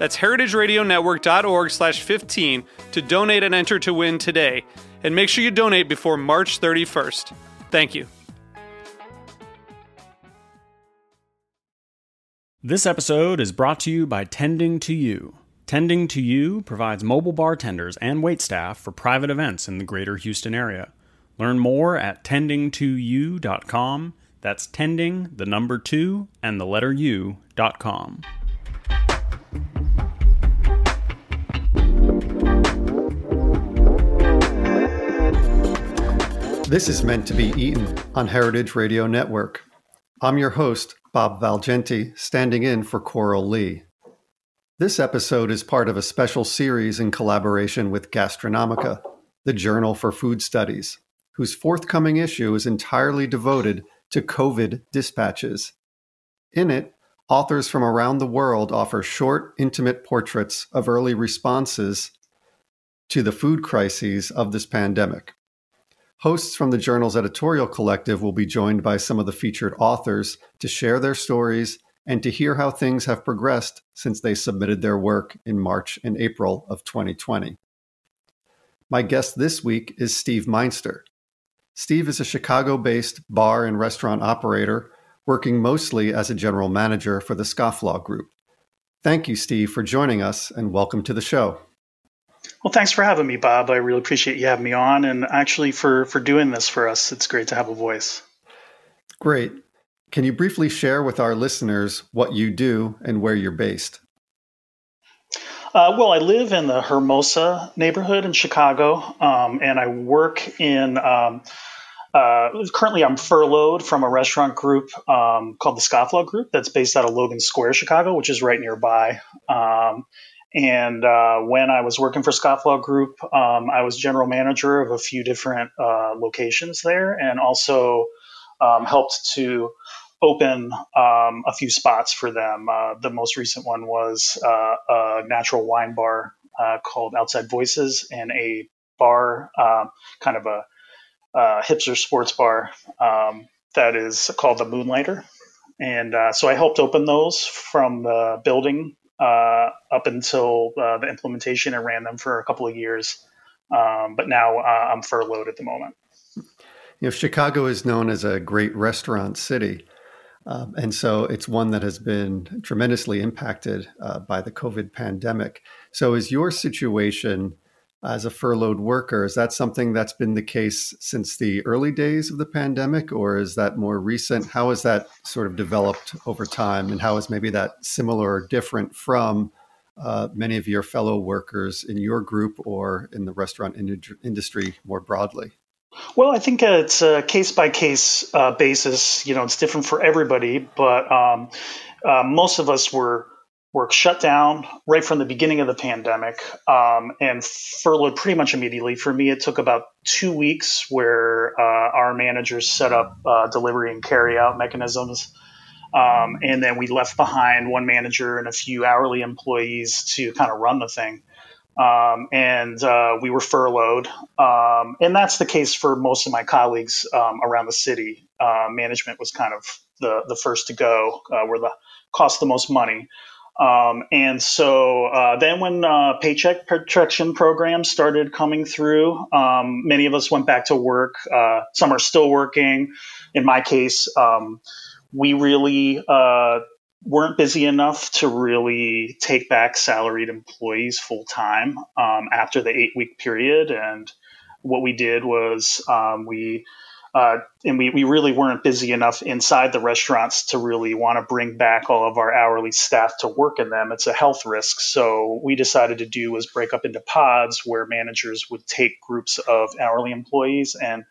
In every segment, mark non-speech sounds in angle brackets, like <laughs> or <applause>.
That's heritageradionetwork.org slash 15 to donate and enter to win today. And make sure you donate before March 31st. Thank you. This episode is brought to you by Tending to You. Tending to You provides mobile bartenders and waitstaff for private events in the greater Houston area. Learn more at tending2u.com. That's tending, the number two, and the letter u.com. This is meant to be eaten on Heritage Radio Network. I'm your host, Bob Valgenti, standing in for Coral Lee. This episode is part of a special series in collaboration with Gastronomica, the Journal for Food Studies, whose forthcoming issue is entirely devoted to COVID dispatches. In it, authors from around the world offer short, intimate portraits of early responses to the food crises of this pandemic. Hosts from the journal's editorial collective will be joined by some of the featured authors to share their stories and to hear how things have progressed since they submitted their work in March and April of 2020. My guest this week is Steve Meinster. Steve is a Chicago based bar and restaurant operator working mostly as a general manager for the Scofflaw Group. Thank you, Steve, for joining us and welcome to the show. Well, thanks for having me, Bob. I really appreciate you having me on and actually for, for doing this for us. It's great to have a voice. Great. Can you briefly share with our listeners what you do and where you're based? Uh, well, I live in the Hermosa neighborhood in Chicago, um, and I work in. Um, uh, currently, I'm furloughed from a restaurant group um, called the Scofflaw Group that's based out of Logan Square, Chicago, which is right nearby. Um, and uh, when I was working for Scofflaw Group, um, I was general manager of a few different uh, locations there and also um, helped to open um, a few spots for them. Uh, the most recent one was uh, a natural wine bar uh, called Outside Voices and a bar, um, kind of a, a, hipster sports bar um, that is called the Moonlighter. And uh, so I helped open those from the building uh, up until uh, the implementation and ran them for a couple of years. Um, but now uh, I'm furloughed at the moment. You know, Chicago is known as a great restaurant city. Um, and so it's one that has been tremendously impacted uh, by the COVID pandemic. So, is your situation as a furloughed worker. Is that something that's been the case since the early days of the pandemic, or is that more recent? How has that sort of developed over time, and how is maybe that similar or different from uh, many of your fellow workers in your group or in the restaurant in- industry more broadly? Well, I think it's a case by case basis. You know, it's different for everybody, but um, uh, most of us were work shut down right from the beginning of the pandemic um, and furloughed pretty much immediately. For me, it took about two weeks where uh, our managers set up uh, delivery and carry out mechanisms. Um, and then we left behind one manager and a few hourly employees to kind of run the thing. Um, and uh, we were furloughed. Um, and that's the case for most of my colleagues um, around the city. Uh, management was kind of the, the first to go, uh, where the cost the most money. Um, and so uh, then when uh, paycheck protection programs started coming through, um, many of us went back to work. Uh, some are still working. In my case, um, we really uh, weren't busy enough to really take back salaried employees full time um, after the eight week period. And what we did was um, we uh, and we, we really weren't busy enough inside the restaurants to really want to bring back all of our hourly staff to work in them. It's a health risk. So we decided to do was break up into pods where managers would take groups of hourly employees and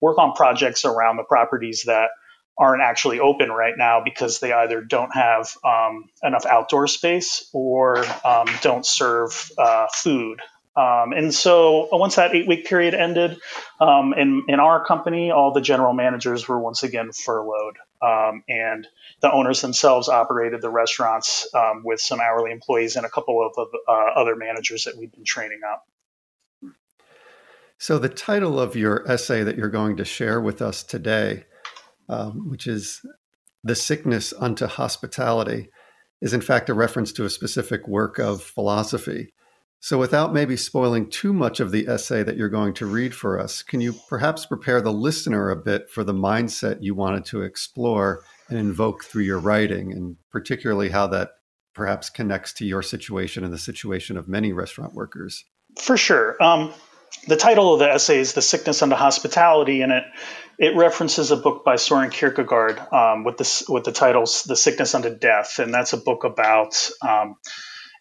work on projects around the properties that aren't actually open right now because they either don't have um, enough outdoor space or um, don't serve uh, food um, and so uh, once that eight week period ended, um, in, in our company, all the general managers were once again furloughed. Um, and the owners themselves operated the restaurants um, with some hourly employees and a couple of uh, other managers that we'd been training up. So, the title of your essay that you're going to share with us today, um, which is The Sickness Unto Hospitality, is in fact a reference to a specific work of philosophy. So, without maybe spoiling too much of the essay that you're going to read for us, can you perhaps prepare the listener a bit for the mindset you wanted to explore and invoke through your writing, and particularly how that perhaps connects to your situation and the situation of many restaurant workers? For sure. Um, the title of the essay is "The Sickness Unto Hospitality," and it it references a book by Soren Kierkegaard um, with this with the titles "The Sickness Unto Death," and that's a book about um,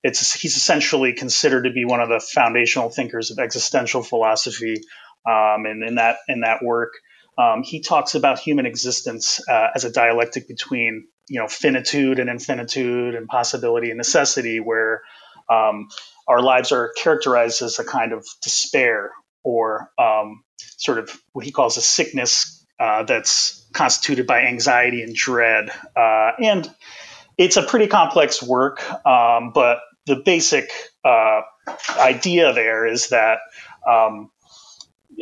it's he's essentially considered to be one of the foundational thinkers of existential philosophy. Um, and in that in that work, um, he talks about human existence uh, as a dialectic between you know finitude and infinitude and possibility and necessity, where um, our lives are characterized as a kind of despair or um, sort of what he calls a sickness uh, that's constituted by anxiety and dread. Uh, and it's a pretty complex work, um, but the basic uh, idea there is that um,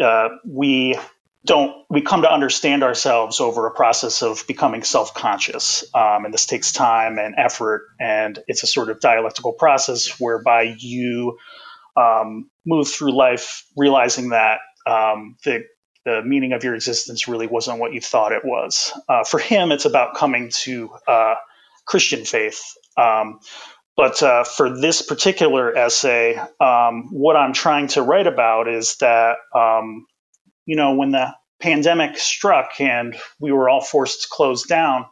uh, we don't we come to understand ourselves over a process of becoming self-conscious um, and this takes time and effort and it's a sort of dialectical process whereby you um, move through life realizing that um, the the meaning of your existence really wasn't what you thought it was. Uh, for him, it's about coming to uh, Christian faith, um, but uh, for this particular essay, um, what I'm trying to write about is that, um, you know, when the pandemic struck and we were all forced to close down,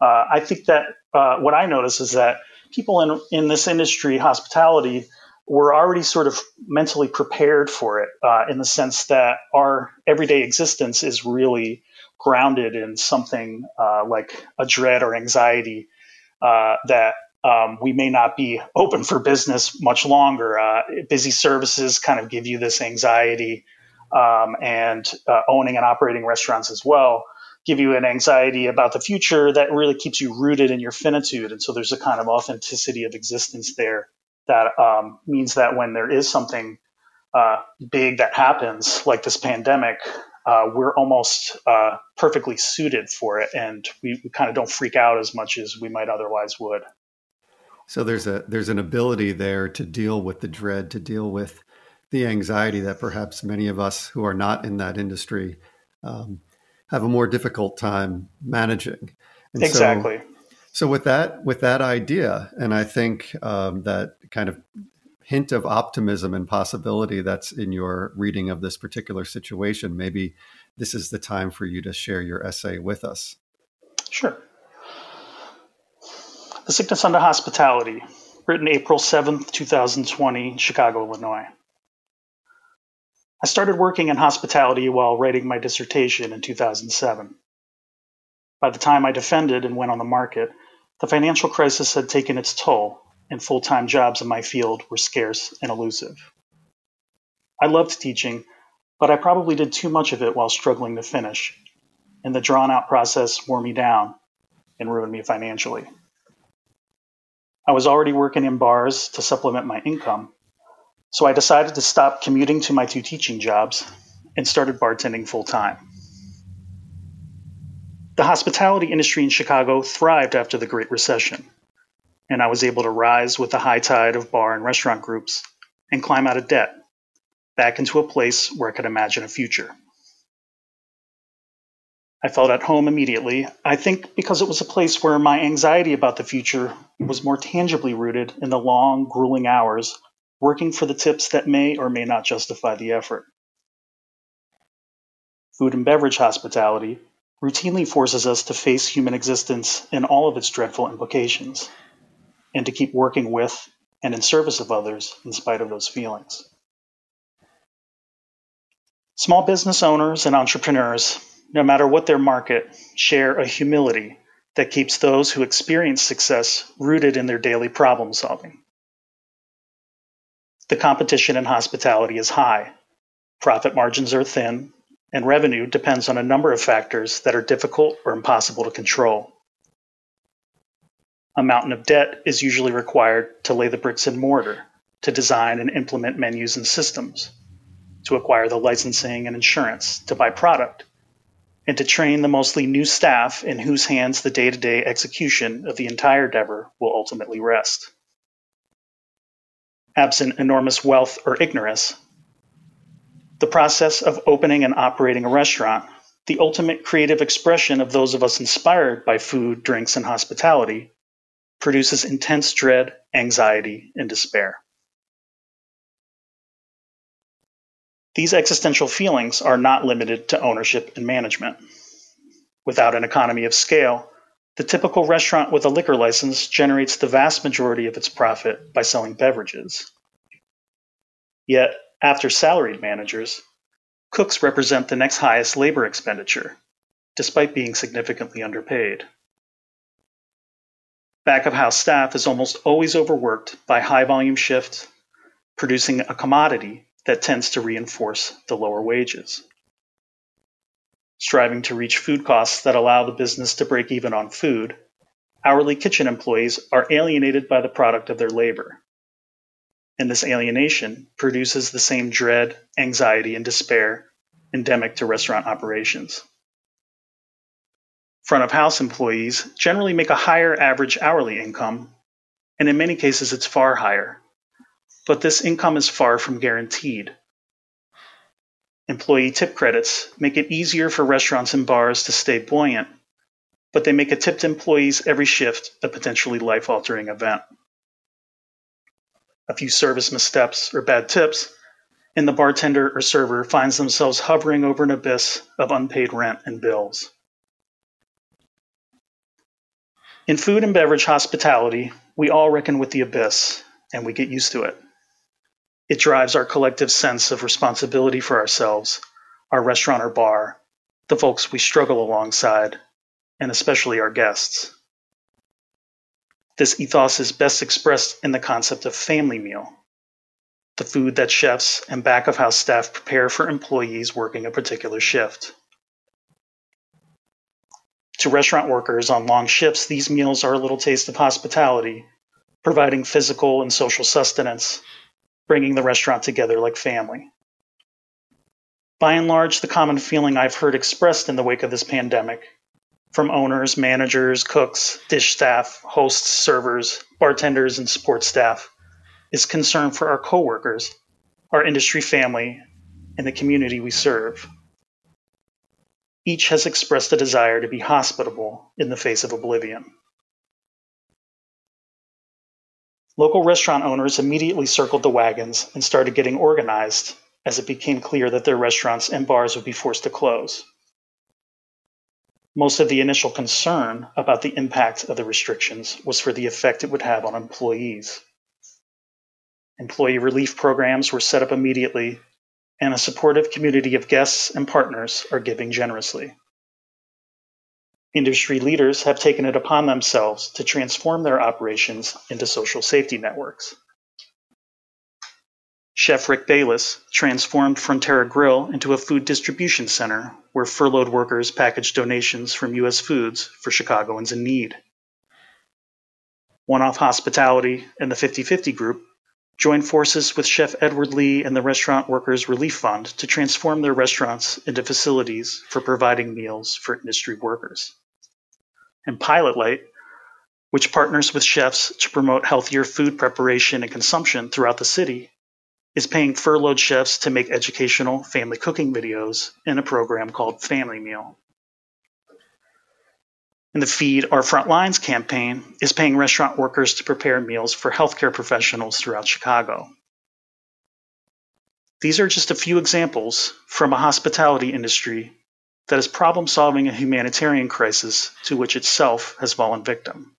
uh, I think that uh, what I notice is that people in, in this industry, hospitality, were already sort of mentally prepared for it uh, in the sense that our everyday existence is really grounded in something uh, like a dread or anxiety uh, that um, we may not be open for business much longer. Uh, busy services kind of give you this anxiety, um, and uh, owning and operating restaurants as well give you an anxiety about the future that really keeps you rooted in your finitude. And so there's a kind of authenticity of existence there that um, means that when there is something uh, big that happens, like this pandemic, uh, we're almost uh, perfectly suited for it, and we, we kind of don't freak out as much as we might otherwise would. So there's a there's an ability there to deal with the dread, to deal with the anxiety that perhaps many of us who are not in that industry um, have a more difficult time managing. And exactly. So, so, with that with that idea, and I think um, that kind of hint of optimism and possibility that's in your reading of this particular situation, maybe this is the time for you to share your essay with us. Sure. The Sickness Unto Hospitality, written April 7th, 2020, Chicago, Illinois. I started working in hospitality while writing my dissertation in 2007. By the time I defended and went on the market, the financial crisis had taken its toll, and full time jobs in my field were scarce and elusive. I loved teaching, but I probably did too much of it while struggling to finish, and the drawn out process wore me down and ruined me financially. I was already working in bars to supplement my income, so I decided to stop commuting to my two teaching jobs and started bartending full time. The hospitality industry in Chicago thrived after the Great Recession, and I was able to rise with the high tide of bar and restaurant groups and climb out of debt back into a place where I could imagine a future. I felt at home immediately, I think because it was a place where my anxiety about the future was more tangibly rooted in the long, grueling hours working for the tips that may or may not justify the effort. Food and beverage hospitality routinely forces us to face human existence in all of its dreadful implications, and to keep working with and in service of others in spite of those feelings. Small business owners and entrepreneurs, no matter what their market, share a humility that keeps those who experience success rooted in their daily problem solving. The competition in hospitality is high, profit margins are thin, and revenue depends on a number of factors that are difficult or impossible to control. A mountain of debt is usually required to lay the bricks and mortar, to design and implement menus and systems, to acquire the licensing and insurance, to buy product, and to train the mostly new staff in whose hands the day to day execution of the entire endeavor will ultimately rest. Absent enormous wealth or ignorance, the process of opening and operating a restaurant, the ultimate creative expression of those of us inspired by food, drinks, and hospitality, produces intense dread, anxiety, and despair. These existential feelings are not limited to ownership and management. Without an economy of scale, the typical restaurant with a liquor license generates the vast majority of its profit by selling beverages. Yet, after salaried managers, cooks represent the next highest labor expenditure, despite being significantly underpaid. Back of house staff is almost always overworked by high volume shifts, producing a commodity that tends to reinforce the lower wages. Striving to reach food costs that allow the business to break even on food, hourly kitchen employees are alienated by the product of their labor and this alienation produces the same dread, anxiety, and despair endemic to restaurant operations. Front of house employees generally make a higher average hourly income, and in many cases it's far higher. But this income is far from guaranteed. Employee tip credits make it easier for restaurants and bars to stay buoyant, but they make a tipped employee's every shift a potentially life altering event a few service missteps or bad tips, and the bartender or server finds themselves hovering over an abyss of unpaid rent and bills. In food and beverage hospitality, we all reckon with the abyss, and we get used to it. It drives our collective sense of responsibility for ourselves, our restaurant or bar, the folks we struggle alongside, and especially our guests. This ethos is best expressed in the concept of family meal, the food that chefs and back of house staff prepare for employees working a particular shift. To restaurant workers on long shifts, these meals are a little taste of hospitality, providing physical and social sustenance, bringing the restaurant together like family. By and large, the common feeling I've heard expressed in the wake of this pandemic from owners, managers, cooks, dish staff, hosts, servers, bartenders, and support staff is concern for our coworkers, our industry family, and the community we serve. Each has expressed a desire to be hospitable in the face of oblivion. Local restaurant owners immediately circled the wagons and started getting organized as it became clear that their restaurants and bars would be forced to close most of the initial concern about the impact of the restrictions was for the effect it would have on employees. Employee relief programs were set up immediately, and a supportive community of guests and partners are giving generously. Industry leaders have taken it upon themselves to transform their operations into social safety networks. Chef Rick Bayless transformed Frontera Grill into a food distribution center where furloughed workers packaged donations from U.S. Foods for Chicagoans in need. One Off Hospitality and the 50 50 Group joined forces with Chef Edward Lee and the Restaurant Workers Relief Fund to transform their restaurants into facilities for providing meals for industry workers. And Pilot Light, which partners with chefs to promote healthier food preparation and consumption throughout the city, is paying furloughed chefs to make educational family cooking videos in a program called Family Meal. And the Feed Our Front Lines campaign is paying restaurant workers to prepare meals for healthcare professionals throughout Chicago. These are just a few examples from a hospitality industry that is problem solving a humanitarian crisis to which itself has fallen victim.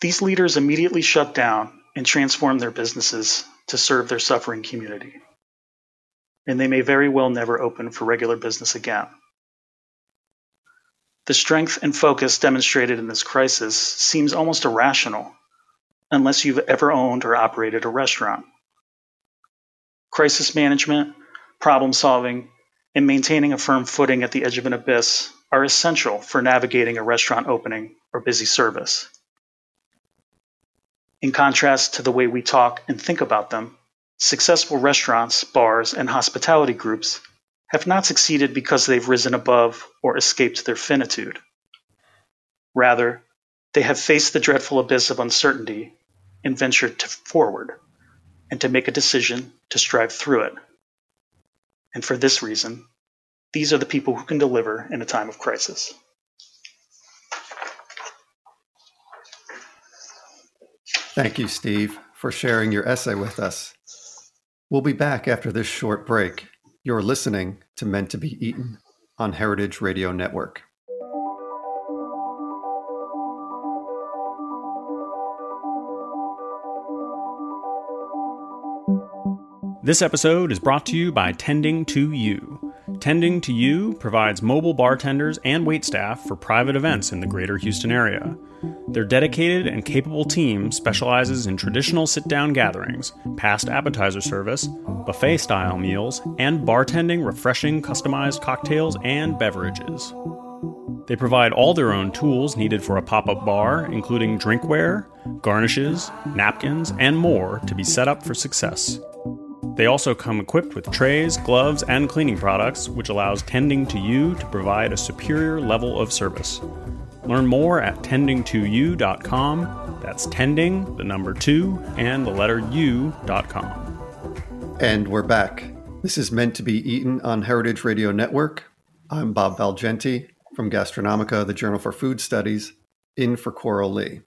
These leaders immediately shut down and transform their businesses to serve their suffering community. And they may very well never open for regular business again. The strength and focus demonstrated in this crisis seems almost irrational unless you've ever owned or operated a restaurant. Crisis management, problem solving, and maintaining a firm footing at the edge of an abyss are essential for navigating a restaurant opening or busy service. In contrast to the way we talk and think about them, successful restaurants, bars, and hospitality groups have not succeeded because they've risen above or escaped their finitude. Rather, they have faced the dreadful abyss of uncertainty and ventured forward and to make a decision to strive through it. And for this reason, these are the people who can deliver in a time of crisis. Thank you, Steve, for sharing your essay with us. We'll be back after this short break. You're listening to Meant to Be Eaten on Heritage Radio Network. This episode is brought to you by Tending to You. Tending to You provides mobile bartenders and waitstaff for private events in the greater Houston area. Their dedicated and capable team specializes in traditional sit down gatherings, passed appetizer service, buffet style meals, and bartending refreshing customized cocktails and beverages. They provide all their own tools needed for a pop up bar, including drinkware, garnishes, napkins, and more to be set up for success. They also come equipped with trays, gloves, and cleaning products, which allows Tending to You to provide a superior level of service. Learn more at tending2u.com. That's tending, the number two, and the letter u.com. And we're back. This is meant to be eaten on Heritage Radio Network. I'm Bob Valgenti from Gastronomica, the Journal for Food Studies, in for Coral Lee.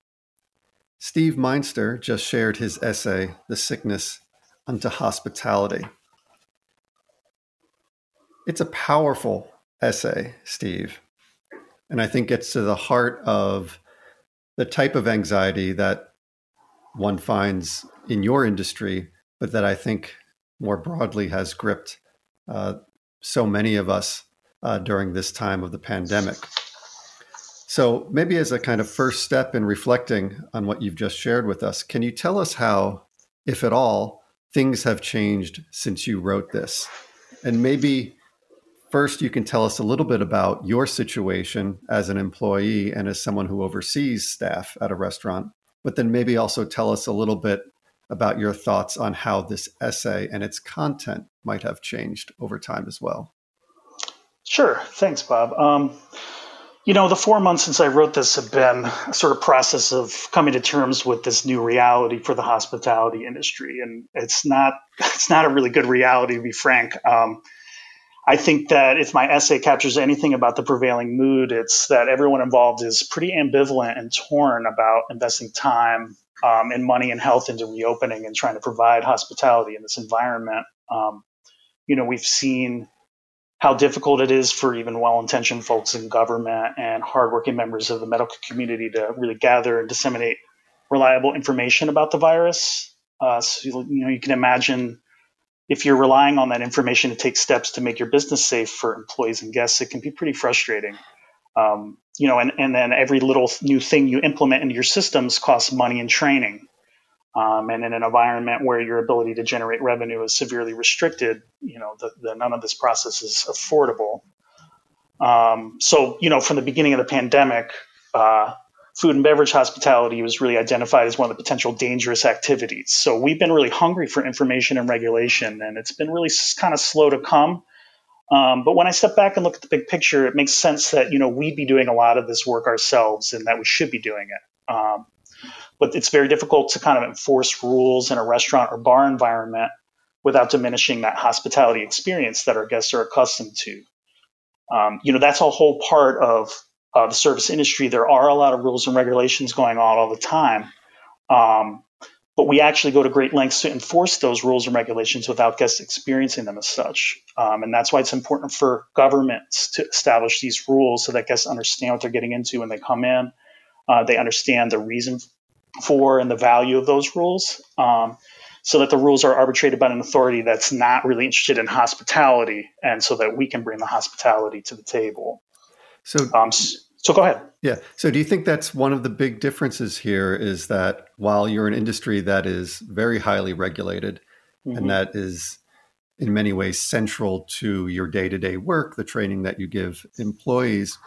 Steve Meinster just shared his essay, The Sickness unto hospitality. It's a powerful essay, Steve, and I think gets to the heart of the type of anxiety that one finds in your industry, but that I think more broadly has gripped uh, so many of us uh, during this time of the pandemic. So, maybe as a kind of first step in reflecting on what you've just shared with us, can you tell us how, if at all, things have changed since you wrote this. And maybe first you can tell us a little bit about your situation as an employee and as someone who oversees staff at a restaurant, but then maybe also tell us a little bit about your thoughts on how this essay and its content might have changed over time as well. Sure. Thanks, Bob. Um, you know, the four months since I wrote this have been a sort of process of coming to terms with this new reality for the hospitality industry, and it's not <laughs> it's not a really good reality to be frank. Um, I think that if my essay captures anything about the prevailing mood, it's that everyone involved is pretty ambivalent and torn about investing time um, and money and health into reopening and trying to provide hospitality in this environment. Um, you know, we've seen how difficult it is for even well-intentioned folks in government and hardworking members of the medical community to really gather and disseminate reliable information about the virus. Uh, so, you know, you can imagine if you're relying on that information to take steps to make your business safe for employees and guests, it can be pretty frustrating. Um, you know, and, and then every little new thing you implement into your systems costs money and training. Um, and in an environment where your ability to generate revenue is severely restricted, you know, the, the none of this process is affordable. Um, so, you know, from the beginning of the pandemic, uh, food and beverage hospitality was really identified as one of the potential dangerous activities. So we've been really hungry for information and regulation, and it's been really kind of slow to come. Um, but when I step back and look at the big picture, it makes sense that you know we'd be doing a lot of this work ourselves, and that we should be doing it. Um, but it's very difficult to kind of enforce rules in a restaurant or bar environment without diminishing that hospitality experience that our guests are accustomed to. Um, you know, that's a whole part of uh, the service industry. There are a lot of rules and regulations going on all the time. Um, but we actually go to great lengths to enforce those rules and regulations without guests experiencing them as such. Um, and that's why it's important for governments to establish these rules so that guests understand what they're getting into when they come in. Uh, they understand the reason for and the value of those rules. Um, so that the rules are arbitrated by an authority that's not really interested in hospitality, and so that we can bring the hospitality to the table. So, um, so go ahead. Yeah. So do you think that's one of the big differences here is that while you're an industry that is very highly regulated mm-hmm. and that is in many ways central to your day-to-day work, the training that you give employees,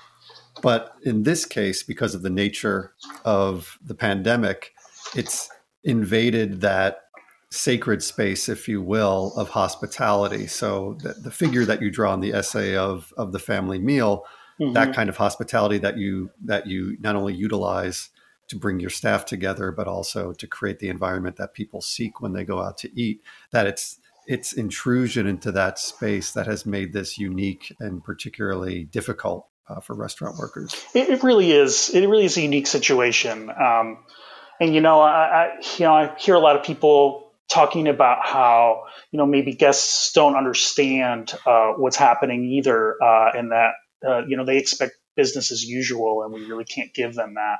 but in this case because of the nature of the pandemic, it's invaded that sacred space, if you will, of hospitality. So the, the figure that you draw in the essay of of the family meal mm-hmm. that kind of hospitality that you that you not only utilize to bring your staff together, but also to create the environment that people seek when they go out to eat. That it's it's intrusion into that space that has made this unique and particularly difficult uh, for restaurant workers. It, it, really is. It really is a unique situation. Um, and you know, I, I, you know I hear a lot of people talking about how you know maybe guests don't understand uh, what's happening either, uh, and that uh, you know, they expect business as usual, and we really can't give them that.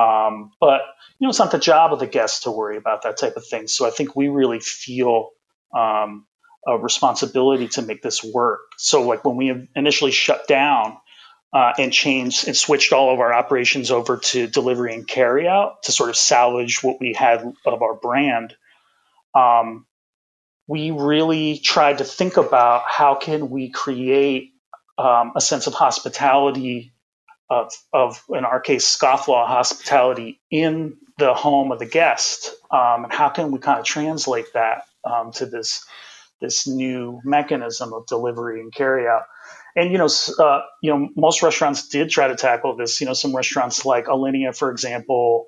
Um, but you know, it's not the job of the guests to worry about that type of thing. So I think we really feel um, a responsibility to make this work. So like when we initially shut down uh, and changed and switched all of our operations over to delivery and carry out to sort of salvage what we had of our brand. Um, we really tried to think about how can we create um, a sense of hospitality of, of, in our case, scofflaw hospitality in the home of the guest, um, and how can we kind of translate that um, to this this new mechanism of delivery and carry out? And you know, uh, you know, most restaurants did try to tackle this. You know, some restaurants like Alinea, for example,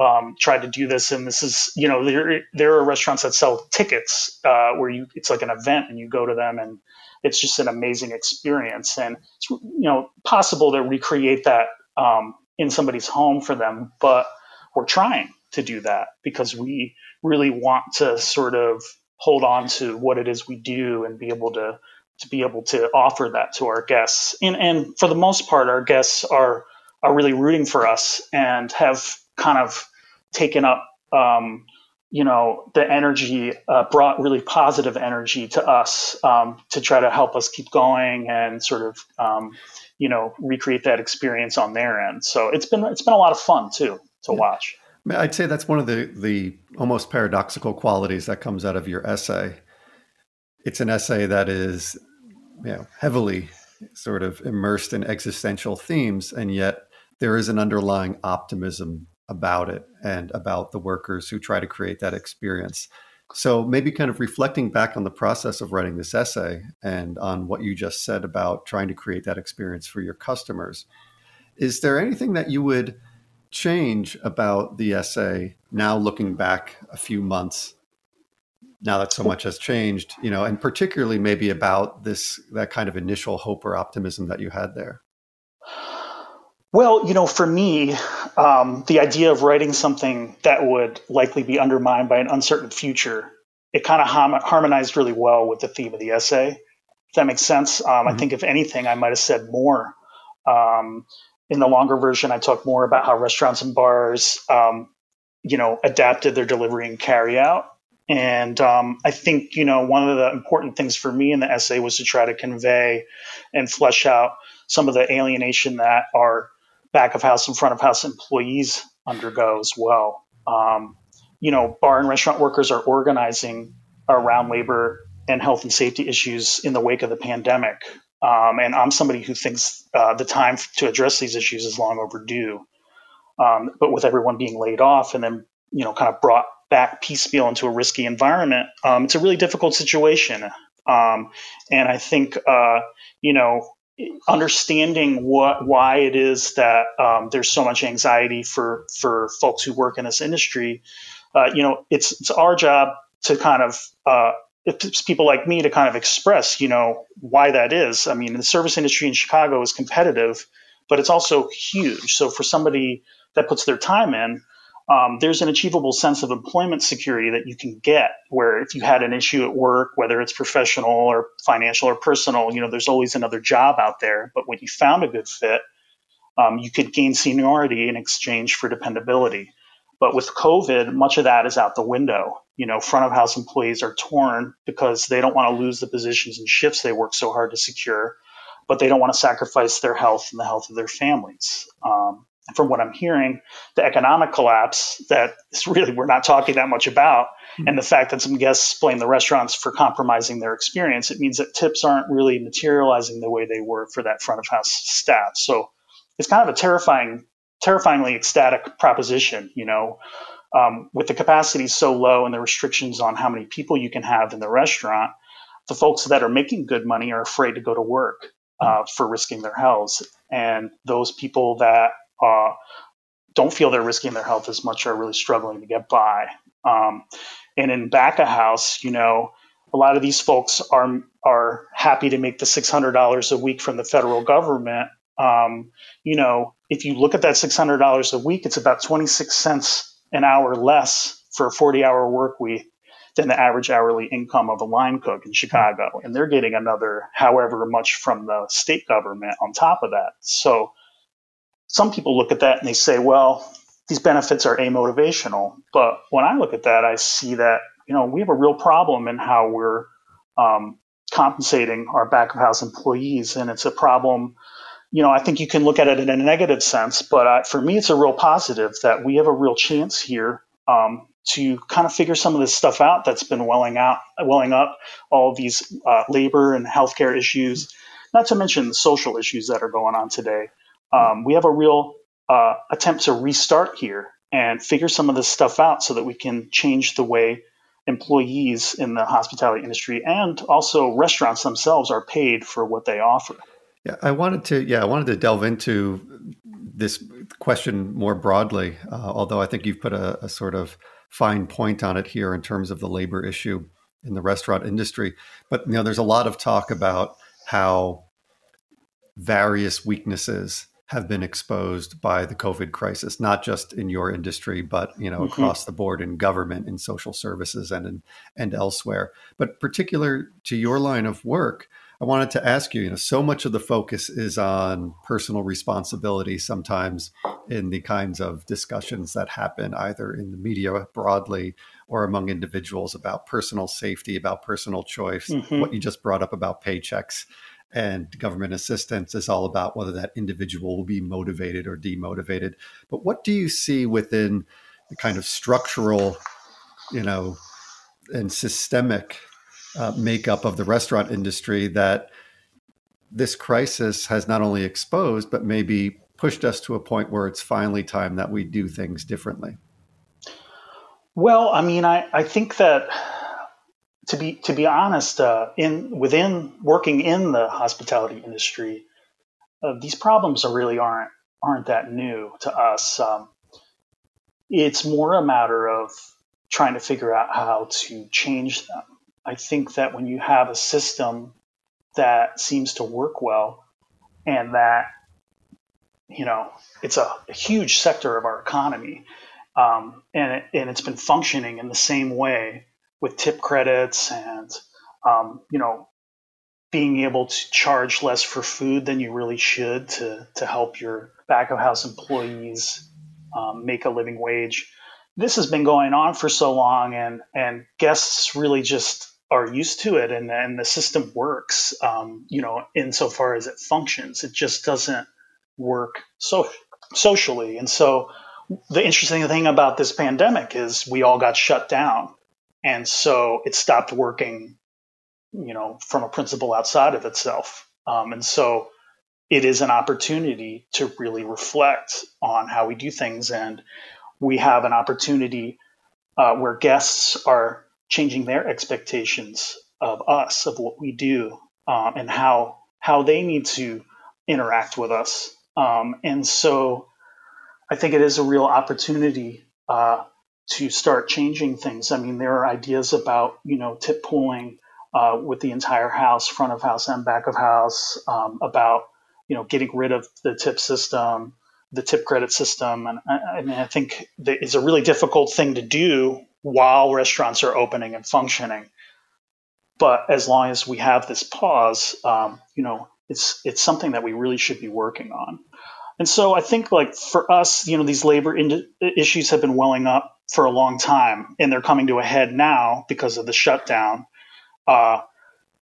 um, tried to do this, and this is you know, there there are restaurants that sell tickets uh, where you it's like an event, and you go to them and it's just an amazing experience. And it's you know possible to recreate that um, in somebody's home for them, but we're trying to do that because we really want to sort of hold on to what it is we do and be able to to be able to offer that to our guests. And and for the most part, our guests are are really rooting for us and have kind of taken up um, you know, the energy uh, brought really positive energy to us um, to try to help us keep going and sort of, um, you know, recreate that experience on their end. So it's been it's been a lot of fun too to watch. I'd say that's one of the the almost paradoxical qualities that comes out of your essay. It's an essay that is, you know, heavily sort of immersed in existential themes, and yet there is an underlying optimism about it and about the workers who try to create that experience. So maybe kind of reflecting back on the process of writing this essay and on what you just said about trying to create that experience for your customers. Is there anything that you would change about the essay now looking back a few months now that so much has changed, you know, and particularly maybe about this that kind of initial hope or optimism that you had there? Well, you know, for me, um, the idea of writing something that would likely be undermined by an uncertain future, it kind of harmonized really well with the theme of the essay. If that makes sense. Um, mm-hmm. I think, if anything, I might have said more. Um, in the longer version, I talk more about how restaurants and bars, um, you know, adapted their delivery and carry out. And um, I think, you know, one of the important things for me in the essay was to try to convey and flesh out some of the alienation that our back of house and front of house employees undergo as well. Um, you know, bar and restaurant workers are organizing around labor and health and safety issues in the wake of the pandemic. Um, and I'm somebody who thinks uh, the time to address these issues is long overdue. Um, but with everyone being laid off and then, you know, kind of brought back piecemeal into a risky environment, um, it's a really difficult situation. Um, and I think, uh, you know, understanding what why it is that um, there's so much anxiety for for folks who work in this industry. Uh, you know, it's it's our job to kind of uh, people like me to kind of express, you know, why that is. I mean, the service industry in Chicago is competitive, but it's also huge. So for somebody that puts their time in, um, there's an achievable sense of employment security that you can get where if you had an issue at work whether it's professional or financial or personal you know there's always another job out there but when you found a good fit um, you could gain seniority in exchange for dependability but with covid much of that is out the window you know front of house employees are torn because they don't want to lose the positions and shifts they work so hard to secure but they don't want to sacrifice their health and the health of their families um, from what I'm hearing, the economic collapse that is <laughs> really we're not talking that much about, mm-hmm. and the fact that some guests blame the restaurants for compromising their experience, it means that tips aren't really materializing the way they were for that front of house staff. So it's kind of a terrifying, terrifyingly ecstatic proposition, you know. Um, with the capacity so low and the restrictions on how many people you can have in the restaurant, the folks that are making good money are afraid to go to work uh, for risking their health. And those people that uh, don't feel they're risking their health as much are really struggling to get by. Um, and in back of house, you know, a lot of these folks are are happy to make the six hundred dollars a week from the federal government. Um, you know, if you look at that six hundred dollars a week, it's about twenty six cents an hour less for a forty hour work week than the average hourly income of a line cook in Chicago, and they're getting another however much from the state government on top of that. So some people look at that and they say, well, these benefits are amotivational. But when I look at that, I see that, you know, we have a real problem in how we're um, compensating our back of house employees. And it's a problem, you know, I think you can look at it in a negative sense, but uh, for me, it's a real positive that we have a real chance here um, to kind of figure some of this stuff out that's been welling out, welling up, all these uh, labor and healthcare issues, not to mention the social issues that are going on today um, we have a real uh, attempt to restart here and figure some of this stuff out so that we can change the way employees in the hospitality industry and also restaurants themselves are paid for what they offer. Yeah, I wanted to. Yeah, I wanted to delve into this question more broadly. Uh, although I think you've put a, a sort of fine point on it here in terms of the labor issue in the restaurant industry. But you know, there's a lot of talk about how various weaknesses have been exposed by the COVID crisis, not just in your industry, but you know mm-hmm. across the board in government, in social services, and in, and elsewhere. But particular to your line of work, I wanted to ask you. You know, so much of the focus is on personal responsibility. Sometimes in the kinds of discussions that happen either in the media broadly or among individuals about personal safety, about personal choice. Mm-hmm. What you just brought up about paychecks and government assistance is all about whether that individual will be motivated or demotivated. But what do you see within the kind of structural, you know, and systemic uh, makeup of the restaurant industry that this crisis has not only exposed, but maybe pushed us to a point where it's finally time that we do things differently? Well, I mean, I, I think that to be to be honest, uh, in within working in the hospitality industry, uh, these problems really aren't aren't that new to us. Um, it's more a matter of trying to figure out how to change them. I think that when you have a system that seems to work well, and that you know it's a, a huge sector of our economy, um, and it, and it's been functioning in the same way with tip credits and um, you know being able to charge less for food than you really should to to help your back of house employees um, make a living wage. This has been going on for so long, and and guests really just are used to it, and and the system works. Um, you know, insofar as it functions, it just doesn't work so socially. And so, the interesting thing about this pandemic is we all got shut down and so it stopped working, you know, from a principle outside of itself. Um, and so it is an opportunity to really reflect on how we do things. And we have an opportunity uh, where guests are changing their expectations of us, of what we do, um, and how how they need to interact with us. Um, and so I think it is a real opportunity uh, to start changing things. I mean, there are ideas about you know tip pooling uh, with the entire house, front of house and back of house, um, about you know getting rid of the tip system. the tip credit system, and I, I mean, I think it's a really difficult thing to do while restaurants are opening and functioning. But as long as we have this pause, um, you know, it's it's something that we really should be working on. And so I think like for us, you know, these labor in- issues have been welling up for a long time, and they're coming to a head now because of the shutdown. Uh,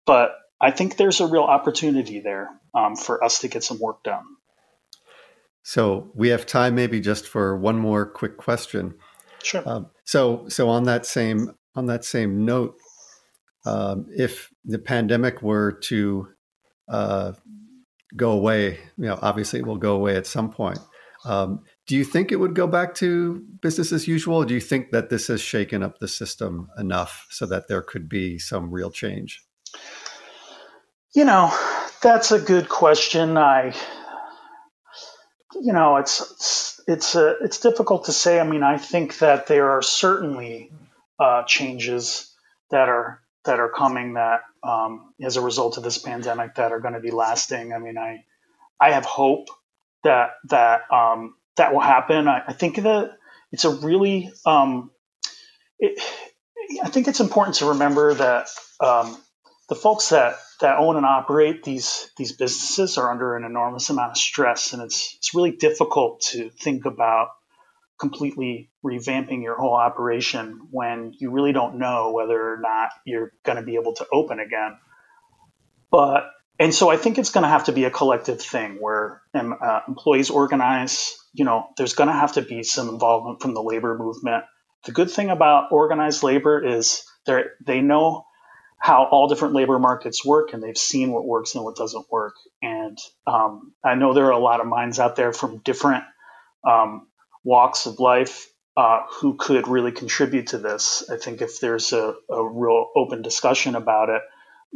but I think there's a real opportunity there um, for us to get some work done. So we have time, maybe just for one more quick question. Sure. Um, so, so on that same on that same note, um, if the pandemic were to uh, go away, you know, obviously it will go away at some point. Um, do you think it would go back to business as usual? Do you think that this has shaken up the system enough so that there could be some real change? You know, that's a good question. I, you know, it's it's it's, uh, it's difficult to say. I mean, I think that there are certainly uh, changes that are that are coming that um, as a result of this pandemic that are going to be lasting. I mean, I I have hope that that um, that will happen. I, I, think that it's a really um, it, I think it's important to remember that um, the folks that that own and operate these these businesses are under an enormous amount of stress, and it's it's really difficult to think about completely revamping your whole operation when you really don't know whether or not you're going to be able to open again. But and so I think it's going to have to be a collective thing where um, uh, employees organize. You know, there's going to have to be some involvement from the labor movement. The good thing about organized labor is they they know how all different labor markets work and they've seen what works and what doesn't work. And um, I know there are a lot of minds out there from different um, walks of life uh, who could really contribute to this. I think if there's a, a, real open discussion about it,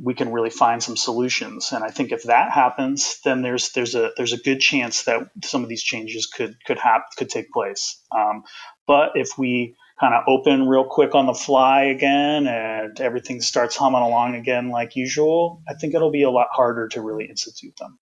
we can really find some solutions. And I think if that happens, then there's there's a there's a good chance that some of these changes could could happen could take place. Um, but if we kind of open real quick on the fly again and everything starts humming along again like usual, I think it'll be a lot harder to really institute them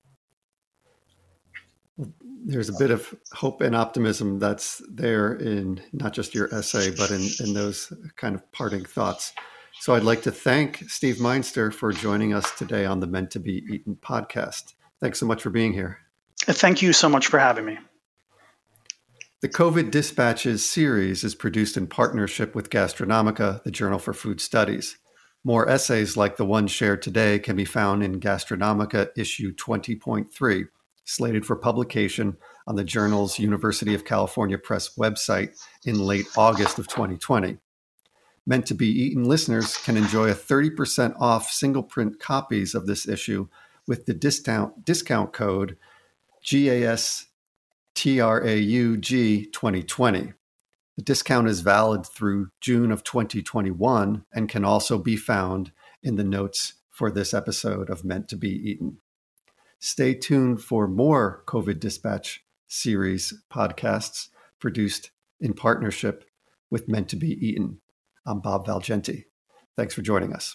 there's a bit of hope and optimism that's there in not just your essay, but in, in those kind of parting thoughts. So I'd like to thank Steve Meinster for joining us today on the Meant to Be Eaten podcast. Thanks so much for being here. Thank you so much for having me. The COVID Dispatches series is produced in partnership with Gastronomica, the Journal for Food Studies. More essays like the one shared today can be found in Gastronomica issue 20.3 slated for publication on the journal's University of California Press website in late August of 2020. Meant to be eaten listeners can enjoy a 30% off single print copies of this issue with the discount, discount code GASTRAUG 2020. The discount is valid through June of 2021 and can also be found in the notes for this episode of Meant to Be Eaten. Stay tuned for more COVID Dispatch series podcasts produced in partnership with Meant to Be Eaten. I'm Bob Valgenti. Thanks for joining us.